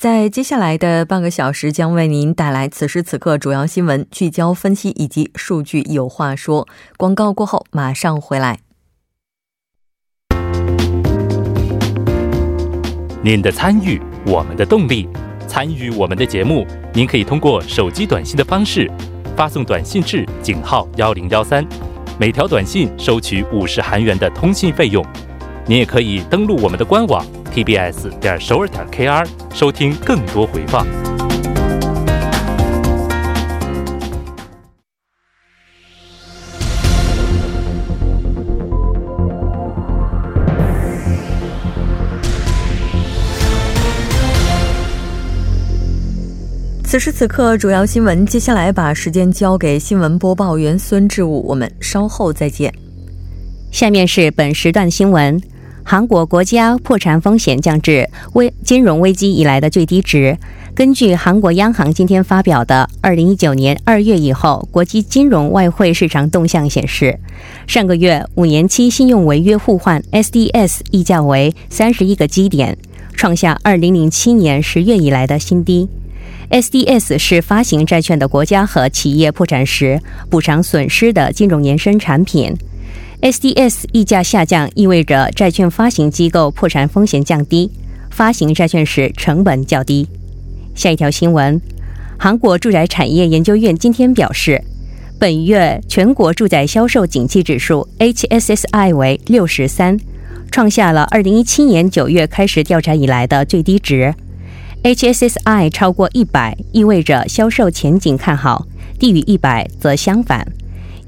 在接下来的半个小时，将为您带来此时此刻主要新闻聚焦分析以及数据有话说。广告过后马上回来。您的参与，我们的动力。参与我们的节目，您可以通过手机短信的方式发送短信至井号幺零幺三，每条短信收取五十韩元的通信费用。您也可以登录我们的官网。Tbs 点首尔点 kr 收听更多回放。此时此刻，主要新闻。接下来把时间交给新闻播报员孙志武，我们稍后再见。下面是本时段新闻。韩国国家破产风险降至危金融危机以来的最低值。根据韩国央行今天发表的二零一九年二月以后国际金融外汇市场动向显示，上个月五年期信用违约互换 （SDS） 溢价为三十一个基点，创下二零零七年十月以来的新低。SDS 是发行债券的国家和企业破产时补偿损失的金融延伸产品。SDS 溢价下降意味着债券发行机构破产风险降低，发行债券时成本较低。下一条新闻，韩国住宅产业研究院今天表示，本月全国住宅销售景气指数 HSSI 为六十三，创下了二零一七年九月开始调查以来的最低值。HSSI 超过一百意味着销售前景看好，低于一百则相反。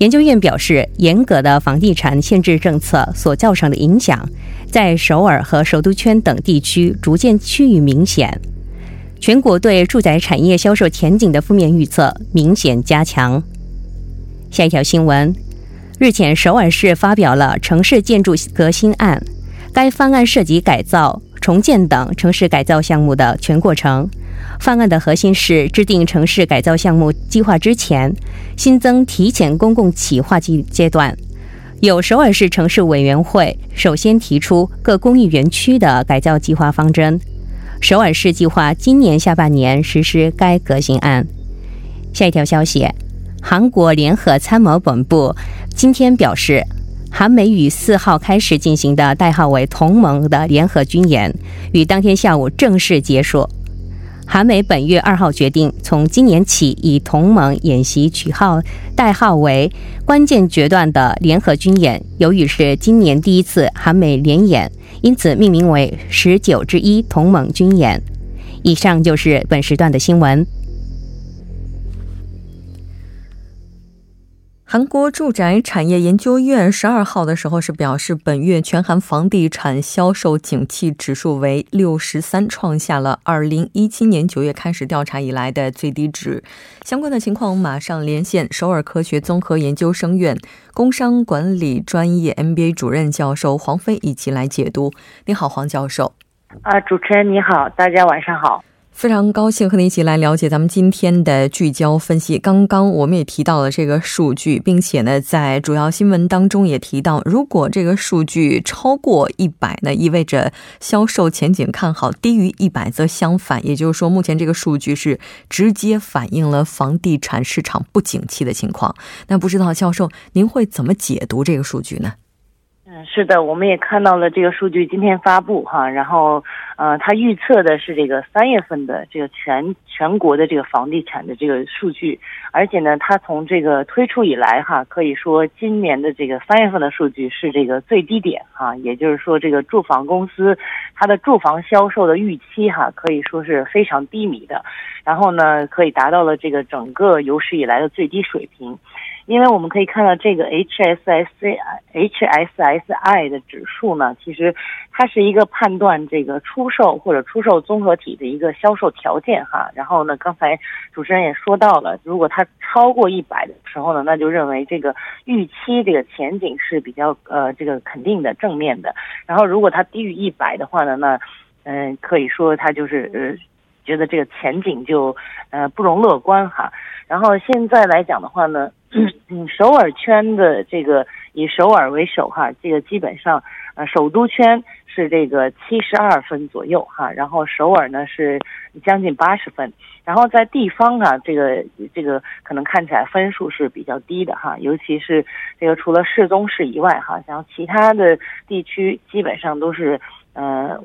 研究院表示，严格的房地产限制政策所造成的影响，在首尔和首都圈等地区逐渐趋于明显。全国对住宅产业销售前景的负面预测明显加强。下一条新闻：日前，首尔市发表了城市建筑革新案，该方案涉及改造、重建等城市改造项目的全过程。方案的核心是制定城市改造项目计划之前，新增提前公共企划阶阶段。由首尔市城市委员会首先提出各公益园区的改造计划方针。首尔市计划今年下半年实施该革新案。下一条消息，韩国联合参谋本部今天表示，韩美于四号开始进行的代号为“同盟”的联合军演，于当天下午正式结束。韩美本月二号决定，从今年起以同盟演习取号代号为“关键决断”的联合军演，由于是今年第一次韩美联演，因此命名为“十九之一同盟军演”。以上就是本时段的新闻。韩国住宅产业研究院十二号的时候是表示，本月全韩房地产销售景气指数为六十三，创下了二零一七年九月开始调查以来的最低值。相关的情况，马上连线首尔科学综合研究生院工商管理专业 MBA 主任教授黄飞一起来解读。你好，黄教授。啊，主持人你好，大家晚上好。非常高兴和你一起来了解咱们今天的聚焦分析。刚刚我们也提到了这个数据，并且呢，在主要新闻当中也提到，如果这个数据超过一百呢，意味着销售前景看好；低于一百则相反。也就是说，目前这个数据是直接反映了房地产市场不景气的情况。那不知道教授您会怎么解读这个数据呢？嗯，是的，我们也看到了这个数据今天发布哈，然后。呃，他预测的是这个三月份的这个全全国的这个房地产的这个数据，而且呢，他从这个推出以来哈，可以说今年的这个三月份的数据是这个最低点哈，也就是说这个住房公司它的住房销售的预期哈，可以说是非常低迷的，然后呢，可以达到了这个整个有史以来的最低水平。因为我们可以看到这个 HSSI HSSI 的指数呢，其实它是一个判断这个出售或者出售综合体的一个销售条件哈。然后呢，刚才主持人也说到了，如果它超过一百的时候呢，那就认为这个预期这个前景是比较呃这个肯定的正面的。然后如果它低于一百的话呢，那嗯可以说它就是呃觉得这个前景就呃不容乐观哈。然后现在来讲的话呢。嗯，首尔圈的这个以首尔为首哈，这个基本上呃首都圈是这个七十二分左右哈，然后首尔呢是将近八十分，然后在地方啊这个这个可能看起来分数是比较低的哈，尤其是这个除了市中市以外哈，像其他的地区基本上都是呃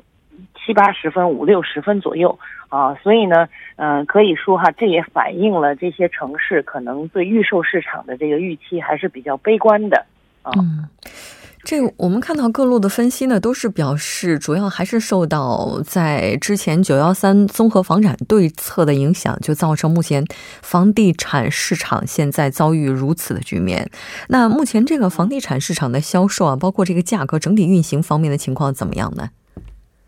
七八十分五六十分左右。啊，所以呢，嗯，可以说哈，这也反映了这些城市可能对预售市场的这个预期还是比较悲观的。嗯，这我们看到各路的分析呢，都是表示主要还是受到在之前九幺三综合房产对策的影响，就造成目前房地产市场现在遭遇如此的局面。那目前这个房地产市场的销售啊，包括这个价格整体运行方面的情况怎么样呢？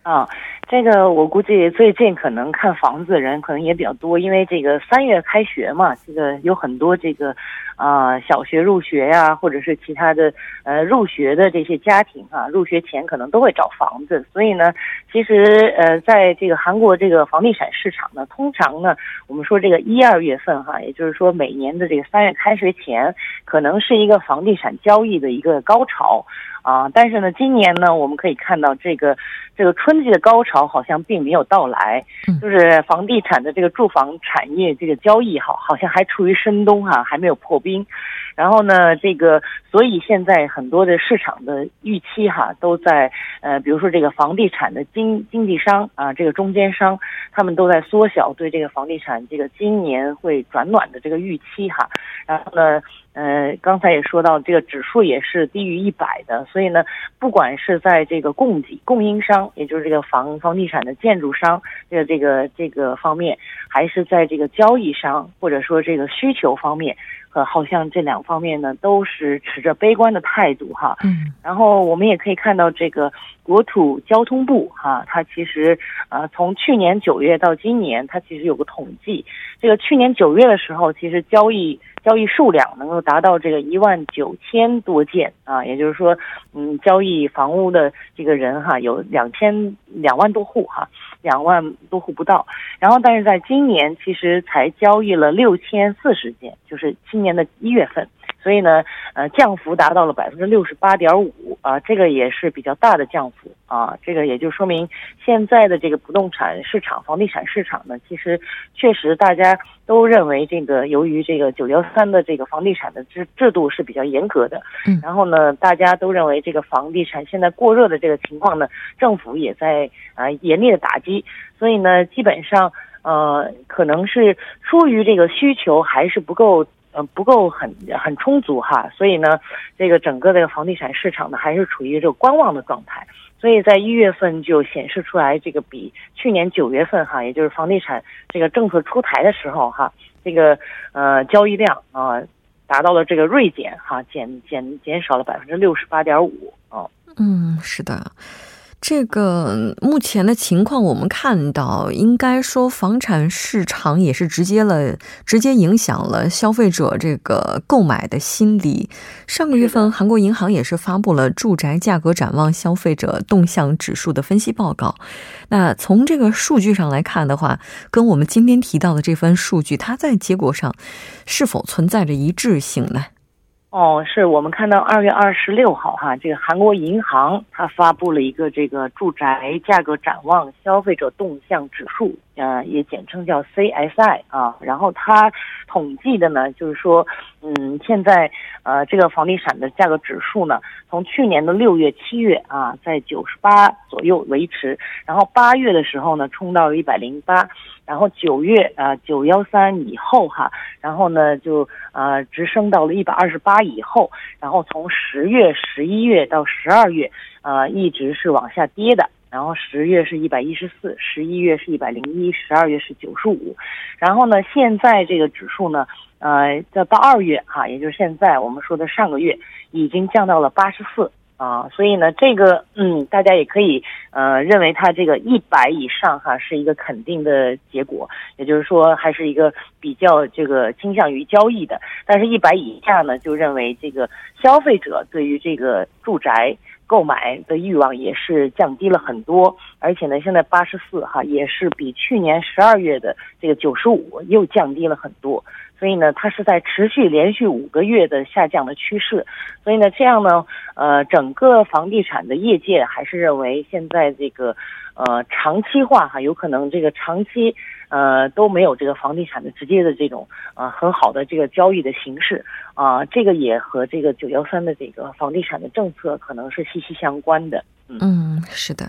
嗯这个我估计最近可能看房子的人可能也比较多，因为这个三月开学嘛，这个有很多这个啊小学入学呀，或者是其他的呃入学的这些家庭啊，入学前可能都会找房子，所以呢，其实呃在这个韩国这个房地产市场呢，通常呢，我们说这个一二月份哈，也就是说每年的这个三月开学前，可能是一个房地产交易的一个高潮。啊，但是呢，今年呢，我们可以看到这个这个春季的高潮好像并没有到来，就是房地产的这个住房产业这个交易好好像还处于深冬哈，还没有破冰。然后呢，这个所以现在很多的市场的预期哈都在呃，比如说这个房地产的经经纪商啊，这个中间商他们都在缩小对这个房地产这个今年会转暖的这个预期哈。然后呢。呃，刚才也说到，这个指数也是低于一百的，所以呢，不管是在这个供给供应商，也就是这个房房地产的建筑商的这个这个方面，还是在这个交易商或者说这个需求方面，呃，好像这两方面呢都是持着悲观的态度哈。嗯。然后我们也可以看到，这个国土交通部哈，它其实呃，从去年九月到今年，它其实有个统计，这个去年九月的时候，其实交易。交易数量能够达到这个一万九千多件啊，也就是说，嗯，交易房屋的这个人哈有两千两万多户哈，两万多户不到。然后，但是在今年其实才交易了六千四十件，就是今年的一月份。所以呢，呃，降幅达到了百分之六十八点五啊，这个也是比较大的降幅啊。这个也就说明现在的这个不动产市场、房地产市场呢，其实确实大家都认为这个由于这个九幺三的这个房地产的制制度是比较严格的，嗯，然后呢，大家都认为这个房地产现在过热的这个情况呢，政府也在啊严厉的打击，所以呢，基本上呃，可能是出于这个需求还是不够。呃，不够很很充足哈，所以呢，这个整个这个房地产市场呢，还是处于这个观望的状态。所以在一月份就显示出来，这个比去年九月份哈，也就是房地产这个政策出台的时候哈，这个呃交易量啊，达到了这个锐减哈，减减减少了百分之六十八点五啊。嗯，是的。这个目前的情况，我们看到，应该说房产市场也是直接了，直接影响了消费者这个购买的心理。上个月份，韩国银行也是发布了住宅价格展望消费者动向指数的分析报告。那从这个数据上来看的话，跟我们今天提到的这份数据，它在结果上是否存在着一致性呢？哦，是我们看到二月二十六号哈，这个韩国银行它发布了一个这个住宅价格展望消费者动向指数，呃，也简称叫 CSI 啊。然后它统计的呢，就是说，嗯，现在呃这个房地产的价格指数呢，从去年的六月、七月啊，在九十八左右维持，然后八月的时候呢，冲到了一百零八。然后九月啊九幺三以后哈，然后呢就呃直升到了一百二十八以后，然后从十月十一月到十二月，呃一直是往下跌的。然后十月是一百一十四，十一月是一百零一，十二月是九十五。然后呢现在这个指数呢，呃，到到二月哈，也就是现在我们说的上个月，已经降到了八十四。啊，所以呢，这个嗯，大家也可以呃认为它这个一百以上哈是一个肯定的结果，也就是说还是一个比较这个倾向于交易的。但是，一百以下呢，就认为这个消费者对于这个住宅购买的欲望也是降低了很多，而且呢，现在八十四哈也是比去年十二月的这个九十五又降低了很多。所以呢，它是在持续连续五个月的下降的趋势。所以呢，这样呢，呃，整个房地产的业界还是认为现在这个，呃，长期化哈，有可能这个长期，呃，都没有这个房地产的直接的这种啊很好的这个交易的形式啊，这个也和这个九幺三的这个房地产的政策可能是息息相关的。嗯，是的。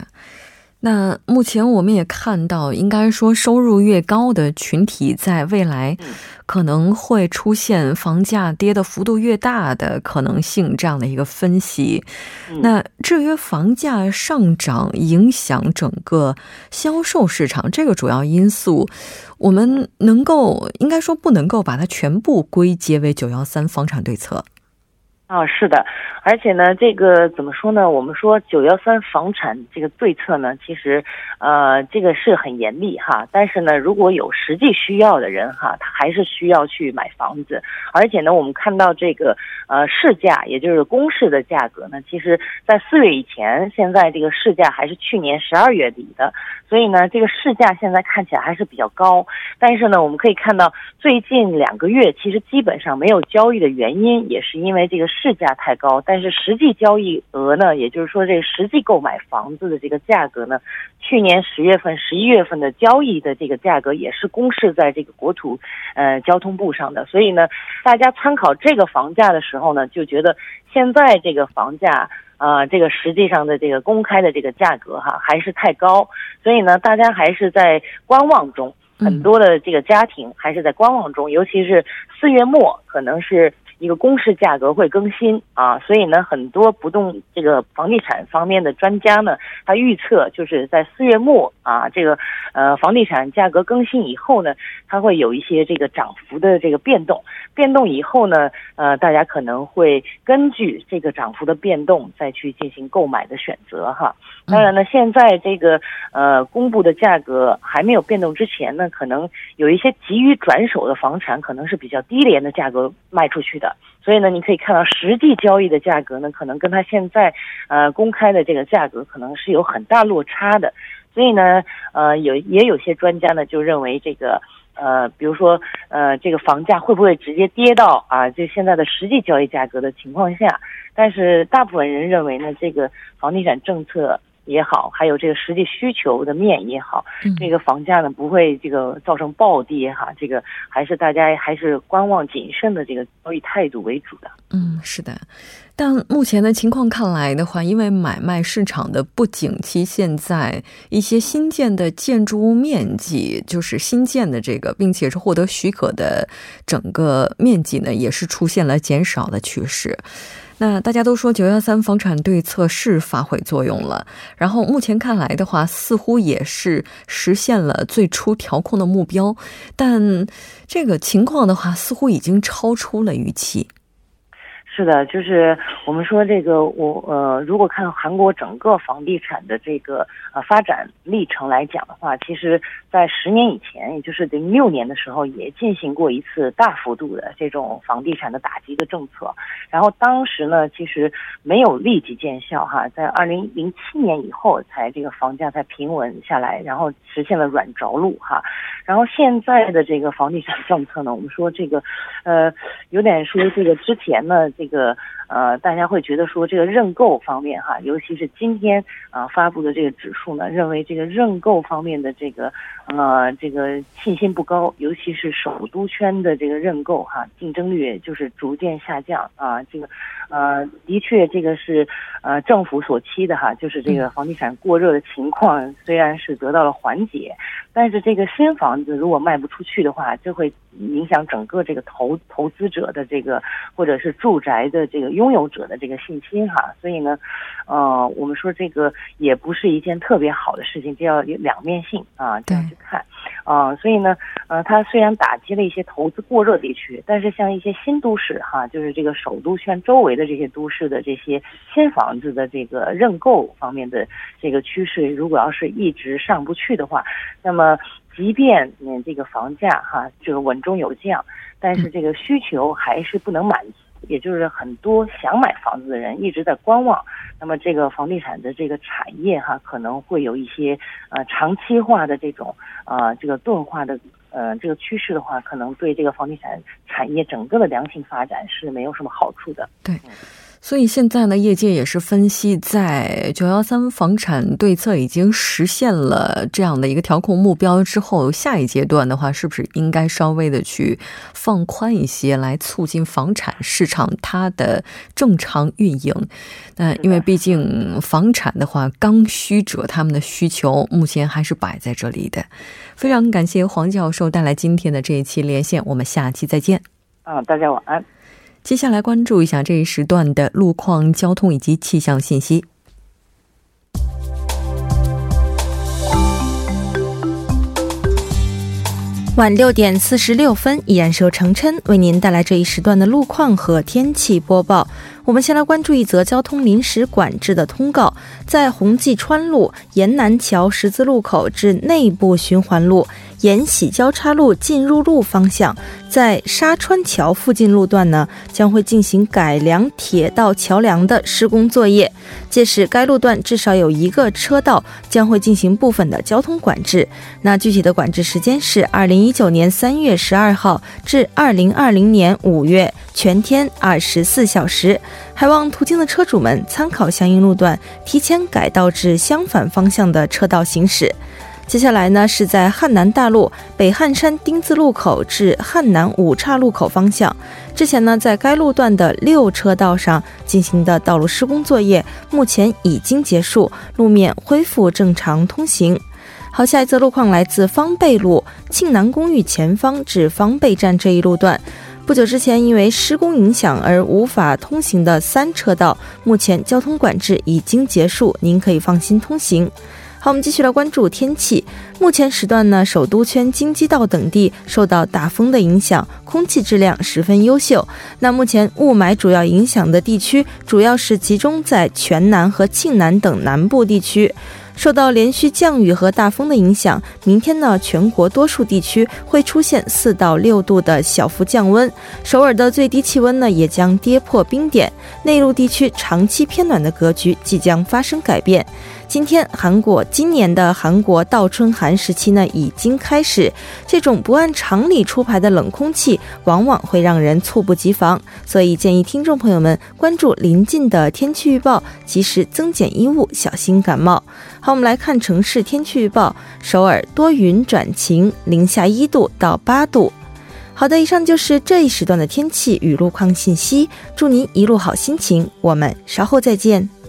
那目前我们也看到，应该说收入越高的群体，在未来可能会出现房价跌的幅度越大的可能性，这样的一个分析。那至于房价上涨影响整个销售市场这个主要因素，我们能够应该说不能够把它全部归结为九幺三房产对策。啊，是的，而且呢，这个怎么说呢？我们说九幺三房产这个对策呢，其实，呃，这个是很严厉哈。但是呢，如果有实际需要的人哈，他还是需要去买房子。而且呢，我们看到这个呃市价，也就是公示的价格呢，其实在四月以前，现在这个市价还是去年十二月底的。所以呢，这个市价现在看起来还是比较高，但是呢，我们可以看到最近两个月其实基本上没有交易的原因，也是因为这个市价太高。但是实际交易额呢，也就是说这实际购买房子的这个价格呢，去年十月份、十一月份的交易的这个价格也是公示在这个国土呃交通部上的。所以呢，大家参考这个房价的时候呢，就觉得现在这个房价。啊，这个实际上的这个公开的这个价格哈还是太高，所以呢，大家还是在观望中，很多的这个家庭还是在观望中，尤其是四月末可能是。一个公示价格会更新啊，所以呢，很多不动这个房地产方面的专家呢，他预测就是在四月末啊，这个呃房地产价格更新以后呢，它会有一些这个涨幅的这个变动，变动以后呢，呃，大家可能会根据这个涨幅的变动再去进行购买的选择哈。当然呢，现在这个呃公布的价格还没有变动之前呢，可能有一些急于转手的房产，可能是比较低廉的价格卖出去的。所以呢，你可以看到实际交易的价格呢，可能跟它现在呃公开的这个价格可能是有很大落差的。所以呢，呃，有也有些专家呢就认为这个呃，比如说呃，这个房价会不会直接跌到啊，就现在的实际交易价格的情况下？但是大部分人认为呢，这个房地产政策。也好，还有这个实际需求的面也好，这个房价呢不会这个造成暴跌哈，这个还是大家还是观望谨慎的这个交易态度为主的。嗯，是的。但目前的情况看来的话，因为买卖市场的不景气，现在一些新建的建筑物面积，就是新建的这个，并且是获得许可的整个面积呢，也是出现了减少的趋势。那大家都说九幺三房产对策是发挥作用了，然后目前看来的话，似乎也是实现了最初调控的目标，但这个情况的话，似乎已经超出了预期。是的，就是我们说这个，我呃，如果看韩国整个房地产的这个呃发展历程来讲的话，其实，在十年以前，也就是零六年的时候，也进行过一次大幅度的这种房地产的打击的政策，然后当时呢，其实没有立即见效哈，在二零零七年以后才这个房价才平稳下来，然后实现了软着陆哈，然后现在的这个房地产政策呢，我们说这个，呃，有点说这个之前呢。这个呃，大家会觉得说这个认购方面哈，尤其是今天啊发布的这个指数呢，认为这个认购方面的这个呃这个信心不高，尤其是首都圈的这个认购哈，竞争率就是逐渐下降啊。这个呃，的确这个是呃政府所期的哈，就是这个房地产过热的情况虽然是得到了缓解，但是这个新房子如果卖不出去的话，就会影响整个这个投投资者的这个或者是住宅的这个拥有者的这个信心哈。所以呢，呃，我们说这个也不是一件特别好的事情，这要有两面性啊，这样去看。啊，所以呢，呃，它虽然打击了一些投资过热地区，但是像一些新都市哈，就是这个首都圈周围的这些都市的这些新房子的这个认购方面的这个趋势，如果要是一直上不去的话，那么即便嗯这个房价哈这个稳中有降，但是这个需求还是不能满足。也就是很多想买房子的人一直在观望，那么这个房地产的这个产业哈，可能会有一些呃长期化的这种呃这个钝化的呃这个趋势的话，可能对这个房地产产业整个的良性发展是没有什么好处的。对。所以现在呢，业界也是分析，在九幺三房产对策已经实现了这样的一个调控目标之后，下一阶段的话，是不是应该稍微的去放宽一些，来促进房产市场它的正常运营？那因为毕竟房产的话，刚需者他们的需求目前还是摆在这里的。非常感谢黄教授带来今天的这一期连线，我们下期再见。啊，大家晚安。接下来关注一下这一时段的路况、交通以及气象信息。晚六点四十六分，依然是由程琛为您带来这一时段的路况和天气播报。我们先来关注一则交通临时管制的通告，在红济川路沿南桥十字路口至内部循环路。沿喜交叉路进入路方向，在沙川桥附近路段呢，将会进行改良铁道桥梁的施工作业。届时，该路段至少有一个车道将会进行部分的交通管制。那具体的管制时间是二零一九年三月十二号至二零二零年五月，全天二十四小时。还望途经的车主们参考相应路段，提前改道至相反方向的车道行驶。接下来呢，是在汉南大路北汉山丁字路口至汉南五岔路口方向。之前呢，在该路段的六车道上进行的道路施工作业，目前已经结束，路面恢复正常通行。好，下一则路况来自方贝路庆南公寓前方至方贝站这一路段，不久之前因为施工影响而无法通行的三车道，目前交通管制已经结束，您可以放心通行。好，我们继续来关注天气。目前时段呢，首都圈、京畿道等地受到大风的影响，空气质量十分优秀。那目前雾霾主要影响的地区，主要是集中在全南和庆南等南部地区。受到连续降雨和大风的影响，明天呢，全国多数地区会出现四到六度的小幅降温，首尔的最低气温呢也将跌破冰点。内陆地区长期偏暖的格局即将发生改变。今天，韩国今年的韩国倒春寒时期呢已经开始。这种不按常理出牌的冷空气，往往会让人猝不及防，所以建议听众朋友们关注临近的天气预报，及时增减衣物，小心感冒。好，我们来看城市天气预报：首尔多云转晴，零下一度到八度。好的，以上就是这一时段的天气与路况信息。祝您一路好心情，我们稍后再见。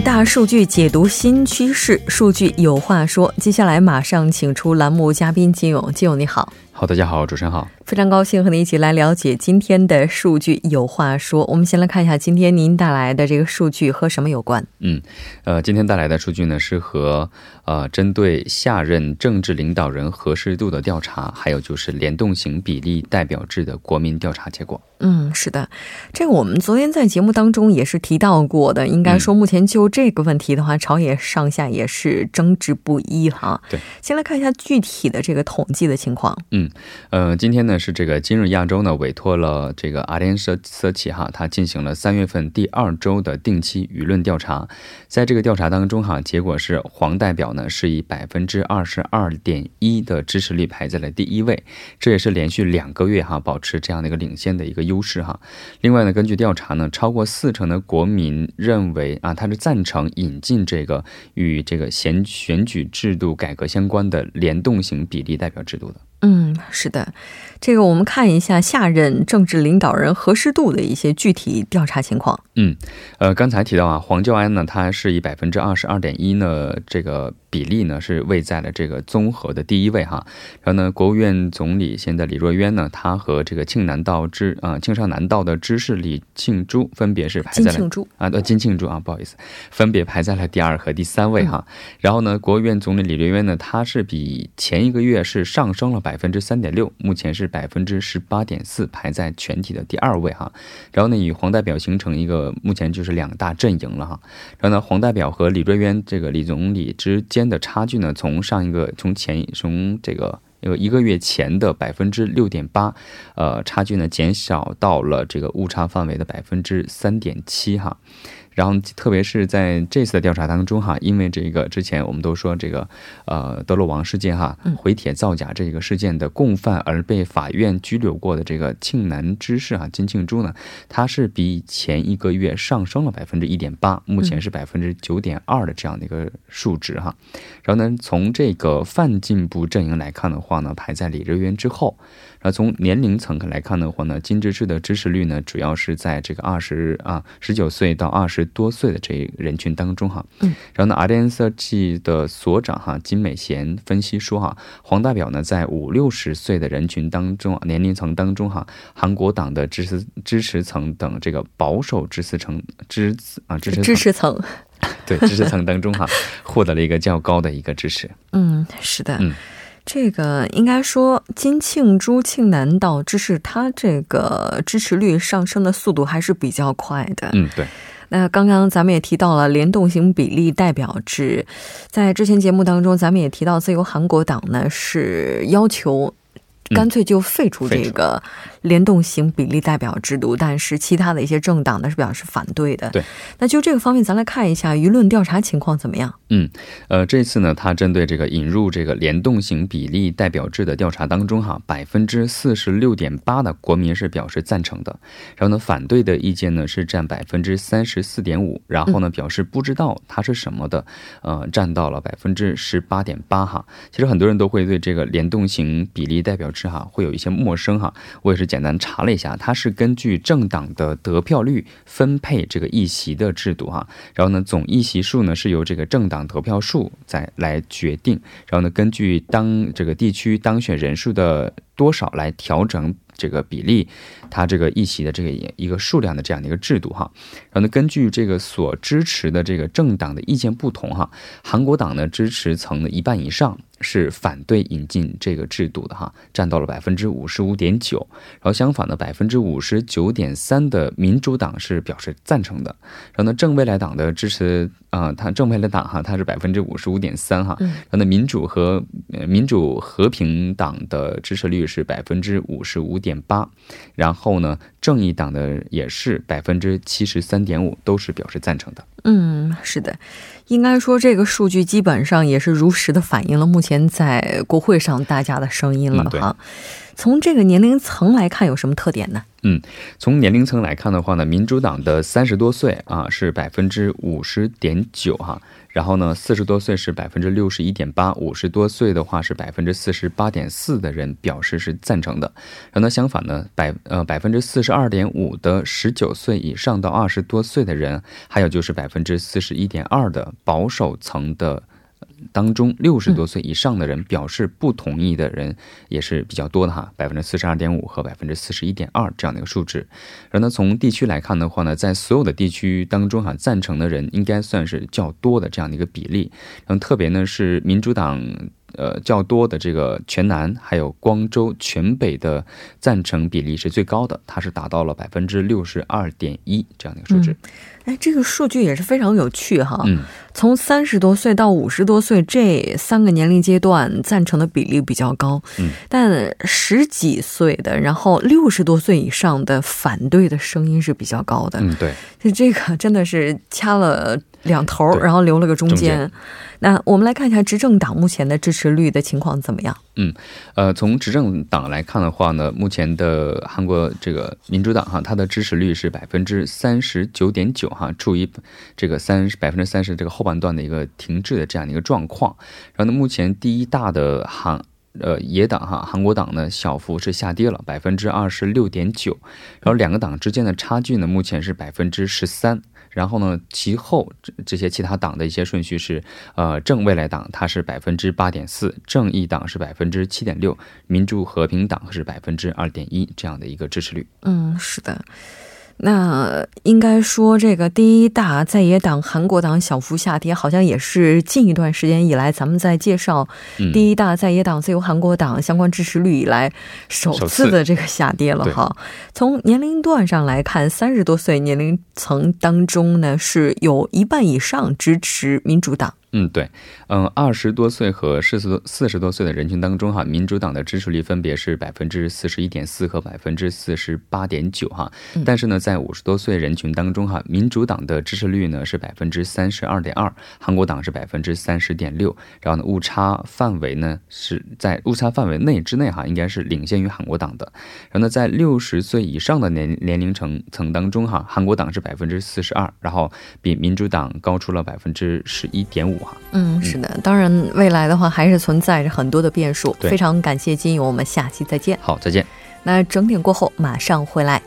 大数据解读新趋势，数据有话说。接下来马上请出栏目嘉宾金勇，金勇你好。好，大家好，主持人好。非常高兴和您一起来了解今天的数据有话说。我们先来看一下今天您带来的这个数据和什么有关？嗯，呃，今天带来的数据呢是和呃针对下任政治领导人合适度的调查，还有就是联动型比例代表制的国民调查结果。嗯，是的，这个我们昨天在节目当中也是提到过的。应该说，目前就这个问题的话，朝野上下也是争执不一哈。对，先来看一下具体的这个统计的情况。嗯。嗯，呃，今天呢是这个今日亚洲呢委托了这个阿联社社企哈，他进行了三月份第二周的定期舆论调查，在这个调查当中哈，结果是黄代表呢是以百分之二十二点一的支持率排在了第一位，这也是连续两个月哈保持这样的一个领先的一个优势哈。另外呢，根据调查呢，超过四成的国民认为啊，他是赞成引进这个与这个选选举制度改革相关的联动型比例代表制度的。嗯，是的，这个我们看一下下任政治领导人合适度的一些具体调查情况。嗯，呃，刚才提到啊，黄教安呢，他是以百分之二十二点一呢，这个比例呢是位在了这个综合的第一位哈。然后呢，国务院总理现在李若渊呢，他和这个庆南道知啊庆尚南道的知事李庆珠分别是排在了金庆珠啊，对金庆珠啊，不好意思，分别排在了第二和第三位哈。然后呢，国务院总理李若渊呢，他是比前一个月是上升了百分之三点六，目前是百分之十八点四，排在全体的第二位哈。然后呢，与黄代表形成一个目前就是两大阵营了哈。然后呢，黄代表和李瑞渊这个李总理之间的差距呢，从上一个从前从这个呃一个月前的百分之六点八，呃，差距呢减少到了这个误差范围的百分之三点七哈。然后，特别是在这次的调查当中，哈，因为这个之前我们都说这个，呃，德鲁王事件，哈，回帖造假这个事件的共犯而被法院拘留过的这个庆南知事，哈，金庆珠呢，他是比前一个月上升了百分之一点八，目前是百分之九点二的这样的一个数值，哈。然后呢，从这个泛进步阵营来看的话呢，排在李哲元之后。然后从年龄层来看的话呢，金知识的支持率呢，主要是在这个二十啊十九岁到二十多岁的这一人群当中哈。嗯。然后呢，阿联社记的所长哈金美贤分析说哈，黄代表呢在五六十岁的人群当中年龄层当中哈，韩国党的支持支持层等这个保守支持层支啊支持支持层，对支持层当中哈，获得了一个较高的一个支持。嗯，是的。嗯。这个应该说，金庆珠、庆南道支持他这个支持率上升的速度还是比较快的。嗯，对。那刚刚咱们也提到了联动型比例代表制，在之前节目当中，咱们也提到自由韩国党呢是要求。干脆就废除这个联动型比例代表制度，但是其他的一些政党呢是表示反对的。对，那就这个方面，咱来看一下舆论调查情况怎么样？嗯，呃，这次呢，他针对这个引入这个联动型比例代表制的调查当中，哈，百分之四十六点八的国民是表示赞成的，然后呢，反对的意见呢是占百分之三十四点五，然后呢，表示不知道它是什么的，呃，占到了百分之十八点八哈。其实很多人都会对这个联动型比例代表是哈，会有一些陌生哈。我也是简单查了一下，它是根据政党的得票率分配这个议席的制度哈。然后呢，总议席数呢是由这个政党得票数再来决定。然后呢，根据当这个地区当选人数的多少来调整。这个比例，它这个议席的这个一个数量的这样的一个制度哈，然后呢，根据这个所支持的这个政党的意见不同哈，韩国党呢支持层的一半以上是反对引进这个制度的哈，占到了百分之五十五点九，然后相反的百分之五十九点三的民主党是表示赞成的，然后呢，正未来党的支持啊，它正未来党哈，它是百分之五十五点三哈，然后呢，民主和民主和平党的支持率是百分之五十五。点八，然后呢，正义党的也是百分之七十三点五，都是表示赞成的。嗯，是的，应该说这个数据基本上也是如实的反映了目前在国会上大家的声音了哈。从这个年龄层来看，有什么特点呢？嗯，从年龄层来看的话呢，民主党的三十多岁啊是百分之五十点九哈。然后呢，四十多岁是百分之六十一点八，五十多岁的话是百分之四十八点四的人表示是赞成的。然后呢，相反呢，百呃百分之四十二点五的十九岁以上到二十多岁的人，还有就是百分之四十一点二的保守层的。当中六十多岁以上的人表示不同意的人也是比较多的哈，百分之四十二点五和百分之四十一点二这样的一个数值。然后呢，从地区来看的话呢，在所有的地区当中哈，赞成的人应该算是较多的这样的一个比例。然后特别呢是民主党。呃较多的这个全南还有光州全北的赞成比例是最高的，它是达到了百分之六十二点一这样的一个数值。哎，这个数据也是非常有趣哈。嗯，从三十多岁到五十多岁这三个年龄阶段，赞成的比例比较高。嗯，但十几岁的，然后六十多岁以上的反对的声音是比较高的。嗯，对，就这个真的是掐了两头，对然后留了个中间。中间那我们来看一下执政党目前的支持率的情况怎么样？嗯呃，从执政党来看的话呢，目前的韩国这个民主党哈，它的支持率是百分之三十九点九哈，处于这个三百分之三十这个后半段的一个停滞的这样的一个状况。然后呢，目前第一大的韩呃野党哈韩国党呢小幅是下跌了百分之二十六点九，然后两个党之间的差距呢目前是百分之十三。然后呢，其后这这些其他党的一些顺序是，呃，正未来党它是百分之八点四，正义党是百分之七点六，民主和平党是百分之二点一这样的一个支持率。嗯，是的。那应该说，这个第一大在野党韩国党小幅下跌，好像也是近一段时间以来咱们在介绍嗯，第一大在野党自由韩国党相关支持率以来首次的这个下跌了哈。从年龄段上来看，三十多岁年龄层当中呢，是有一半以上支持民主党。嗯，对，嗯，二十多岁和四十多四十多岁的人群当中哈，民主党的支持率分别是百分之四十一点四和百分之四十八点九哈。嗯但是呢，在五十多岁人群当中哈，民主党的支持率呢是百分之三十二点二，韩国党是百分之三十点六，然后呢，误差范围呢是在误差范围内之内哈，应该是领先于韩国党的。然后呢，在六十岁以上的年年龄层层当中哈，韩国党是百分之四十二，然后比民主党高出了百分之十一点五哈。嗯，是的，当然未来的话还是存在着很多的变数。非常感谢金勇，我们下期再见。好，再见。那整点过后马上回来。